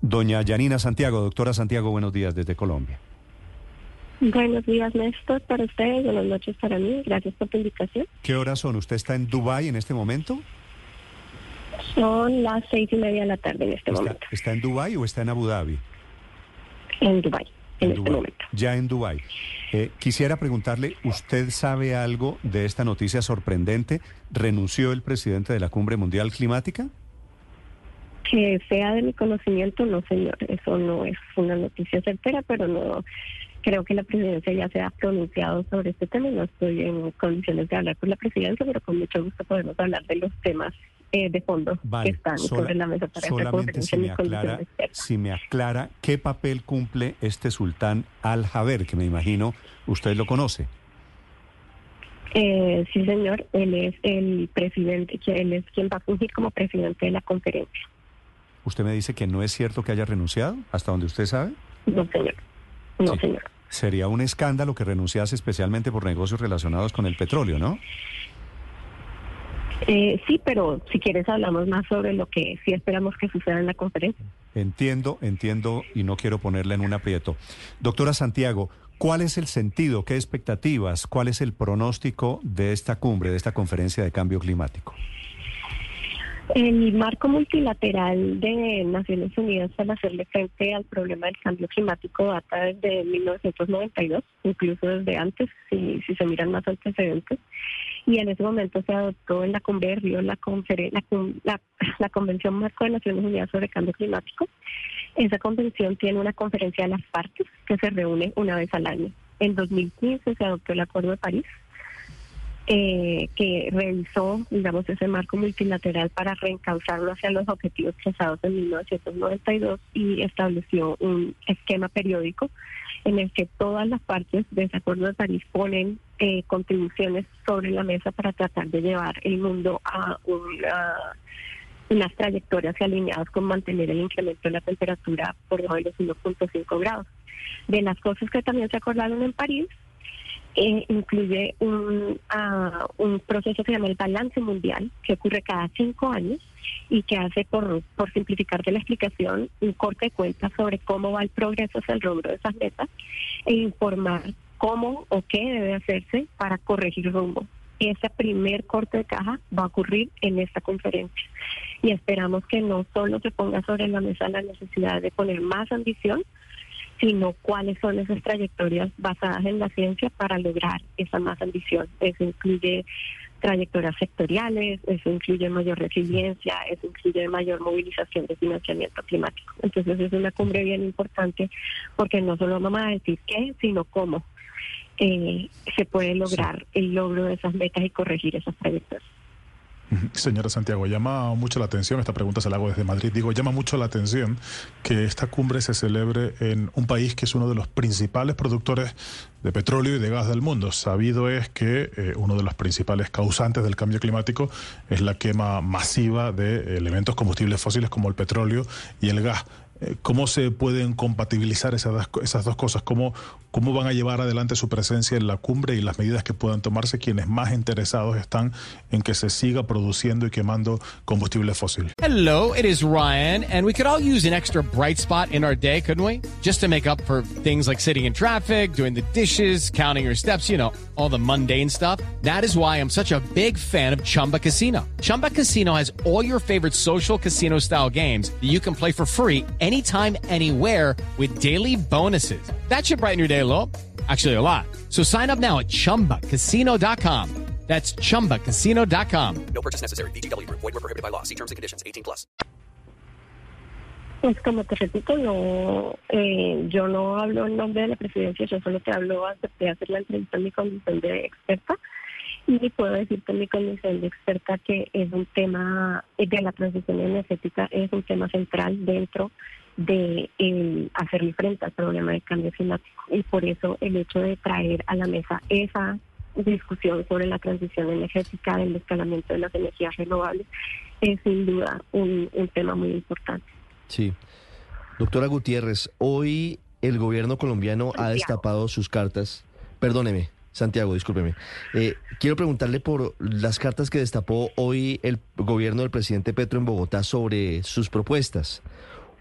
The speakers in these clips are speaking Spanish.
Doña Yanina Santiago, doctora Santiago, buenos días desde Colombia. Buenos días, Néstor, para ustedes. Buenas noches para mí. Gracias por tu invitación. ¿Qué horas son? ¿Usted está en Dubái en este momento? Son las seis y media de la tarde en este ¿Está, momento. está en Dubái o está en Abu Dhabi? En Dubái, en, este Dubái. momento. Ya en Dubái. Eh, quisiera preguntarle, ¿usted sabe algo de esta noticia sorprendente? ¿Renunció el presidente de la Cumbre Mundial Climática? Que sea de mi conocimiento, no, señor. Eso no es una noticia certera, pero no creo que la presidencia ya se ha pronunciado sobre este tema no estoy en condiciones de hablar con la presidencia, pero con mucho gusto podemos hablar de los temas eh, de fondo Vale, que están sola- sobre la mesa para solamente si me, aclara, si me aclara qué papel cumple este sultán Al-Jaber, que me imagino usted lo conoce. Eh, sí, señor. Él es el presidente, él es quien va a fungir como presidente de la conferencia. ¿Usted me dice que no es cierto que haya renunciado, hasta donde usted sabe? No, señor. No, Sí. señor. Sería un escándalo que renunciase especialmente por negocios relacionados con el petróleo, ¿no? Eh, sí, pero si quieres hablamos más sobre lo que sí esperamos que suceda en la conferencia. Entiendo, entiendo y no quiero ponerla en un aprieto. Doctora Santiago, ¿cuál es el sentido, qué expectativas, cuál es el pronóstico de esta cumbre, de esta conferencia de cambio climático? El marco multilateral de Naciones Unidas para hacerle frente al problema del cambio climático data desde 1992, incluso desde antes, si, se miran más antecedentes. Y en ese momento se adoptó en la cumbre de Río la, la, la- la Convención Marco de Naciones Unidas sobre Cambio Climático. Esa convención tiene una conferencia de las partes que se reúne una vez al año. En 2015 se adoptó el Acuerdo de París, eh, que revisó, digamos, ese marco multilateral para reencauzarlo hacia los objetivos trazados en 1992 y estableció un esquema periódico en el que todas las partes de ese Acuerdo de París ponen eh, contribuciones sobre la mesa para tratar de llevar el mundo a una unas trayectorias alineadas con mantener el incremento de la temperatura por debajo de los 1.5 grados. De las cosas que también se acordaron en París, eh, incluye un, ah, un proceso que se llama el balance mundial, que ocurre cada cinco años y que hace, por, por simplificar de la explicación, un corte de cuentas sobre cómo va el progreso hacia el logro de esas metas e informar cómo o qué debe hacerse para corregir rumbo. Ese primer corte de caja va a ocurrir en esta conferencia y esperamos que no solo se ponga sobre la mesa la necesidad de poner más ambición, sino cuáles son esas trayectorias basadas en la ciencia para lograr esa más ambición. Eso incluye trayectorias sectoriales, eso incluye mayor resiliencia, eso incluye mayor movilización de financiamiento climático. Entonces es una cumbre bien importante porque no solo vamos a decir qué, sino cómo eh, se puede lograr el logro de esas metas y corregir esas trayectorias. Señora Santiago, llama mucho la atención, esta pregunta se la hago desde Madrid, digo, llama mucho la atención que esta cumbre se celebre en un país que es uno de los principales productores de petróleo y de gas del mundo. Sabido es que eh, uno de los principales causantes del cambio climático es la quema masiva de elementos combustibles fósiles como el petróleo y el gas. Eh, ¿Cómo se pueden compatibilizar esas, dos- esas dos cosas? ¿Cómo, ¿Cómo van a llevar adelante su presencia en la cumbre y las medidas que puedan tomarse quienes más interesados están en que se siga produciendo y quemando combustible fósil? Hello, it is Ryan, and we could all use an extra bright spot in our day, couldn't we? Just to make up for things like sitting in traffic, doing the dishes, counting your steps, you know, all the mundane stuff. That is why I'm such a big fan of Chumba Casino. Chumba Casino has all your favorite social casino style games that you can play for free anytime, anywhere with daily bonuses. That should brighten your day a little. Actually, a lot. So sign up now at chumbacasino.com. That's chumbacasino.com. No purchase necessary. VGW Group. Void were prohibited by law. See terms and conditions. 18 plus. Pues como te repito, no, eh, yo no hablo en nombre de la presidencia, yo solo te hablo, acepté hacer la entrevista en mi condición de experta Y puedo decirte en mi condición de experta que es un tema de la transición energética, es un tema central dentro de el hacerle frente al problema del cambio climático. Y por eso el hecho de traer a la mesa esa discusión sobre la transición energética, el escalamiento de las energías renovables, es sin duda un, un tema muy importante. Sí. Doctora Gutiérrez, hoy el gobierno colombiano ha destapado sus cartas. Perdóneme, Santiago, discúlpeme. Eh, quiero preguntarle por las cartas que destapó hoy el gobierno del presidente Petro en Bogotá sobre sus propuestas.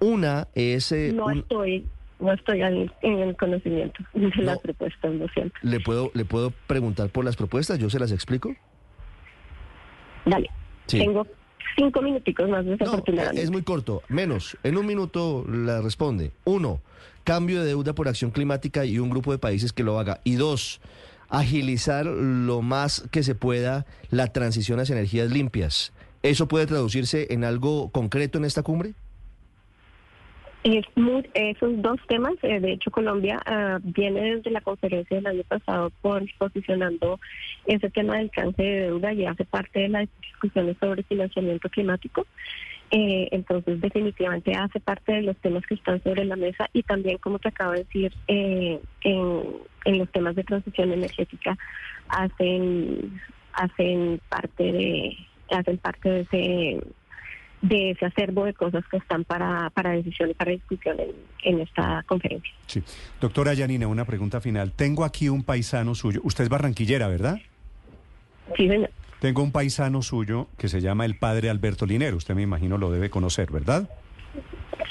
Una es... eh, No un- estoy, no estoy en el conocimiento de las No. propuestas, lo siento. ¿le, puedo, ¿Le puedo preguntar por las propuestas? ¿Yo se las explico? Dale, Sí. tengo cinco minuticos más No, desafortunadamente. es muy corto, menos. En un minuto la responde. Uno, cambio de deuda por acción climática y un grupo de países que lo haga. Y dos, agilizar lo más que se pueda la transición hacia energías limpias. ¿Eso puede traducirse en algo concreto en esta cumbre? Es muy- esos dos temas, eh, de hecho Colombia ah, viene desde la conferencia del año pasado por posicionando ese tema del canje de deuda y hace parte de las discusiones sobre financiamiento climático. Eh, entonces definitivamente hace parte de los temas que están sobre la mesa y también, como te acabo de decir, eh, en, en los temas de transición energética hacen hacen parte de hacen parte de ese de ese acervo de cosas que están para, para decisión y para discusión en, en esta conferencia. Sí. Doctora Yanina, una pregunta final. Tengo aquí un paisano suyo. Usted es barranquillera, ¿verdad? Sí, señor. Tengo un paisano suyo que se llama el padre Alberto Linero. Usted me imagino lo debe conocer, ¿verdad?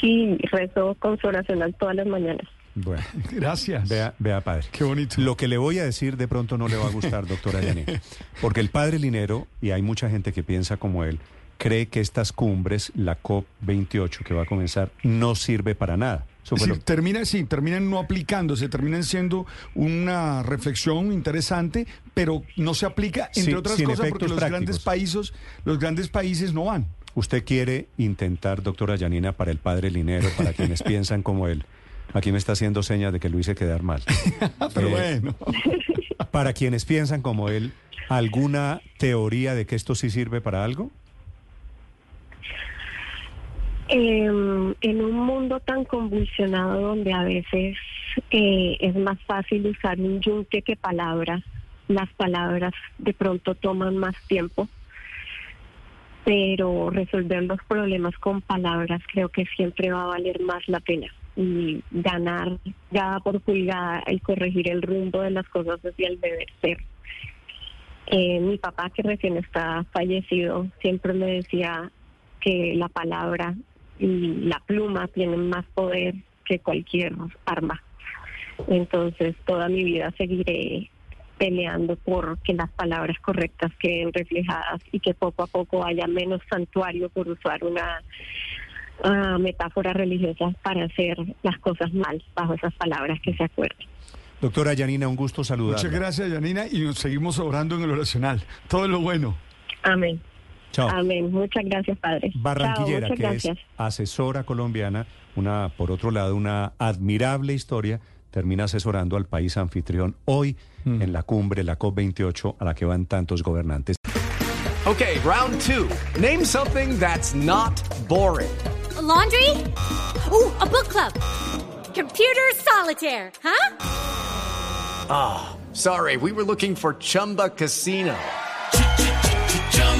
Sí, rezo con su oracional todas las mañanas. Bueno, Gracias. vea, vea padre. Qué bonito. Lo que le voy a decir de pronto no le va a gustar, doctora Yanina. Porque el padre Linero, y hay mucha gente que piensa como él, cree que estas cumbres, la COP28 que va a comenzar, no sirve para nada. Decir, termina, sí, terminan no aplicándose, terminan siendo una reflexión interesante, pero no se aplica, entre Sí, otras cosas, porque los grandes países, los grandes países no van. Usted quiere intentar, doctora Yanina, para el padre Linero, para quienes piensan como él. Aquí me está haciendo señas de que lo hice quedar mal. Pero Eh, bueno. Para quienes piensan como él, ¿alguna teoría de que esto sí sirve para algo? Eh, en un mundo tan convulsionado donde a veces eh, es más fácil usar un yunque que palabras, las palabras de pronto toman más tiempo, pero resolver los problemas con palabras creo que siempre va a valer más la pena y ganar pulgada por pulgada el corregir el rumbo de las cosas hacia el deber ser. Eh, mi papá, que recién está fallecido, siempre me decía que la palabra y la pluma tienen más poder que cualquier arma. Entonces, toda mi vida seguiré peleando por que las palabras correctas queden reflejadas y que poco a poco haya menos santuario, por usar una ah, metáfora religiosa, para hacer las cosas mal bajo esas palabras que se acuerden. Doctora Yanina, un gusto saludarla. Muchas gracias, Yanina, y nos seguimos orando en el oracional. Todo lo bueno. Amén. Chao. Amén. Muchas gracias, Padre. Barranquillera, Chao, que muchas es gracias. asesora colombiana, una, por otro lado, una admirable historia, termina asesorando al país anfitrión hoy en la cumbre, la COP28, a la que van tantos gobernantes. Okay, round two. Name something that's not boring. laundry? Ooh, a book club. Computer solitaire, huh? Sorry, we were looking for Chumba Casino.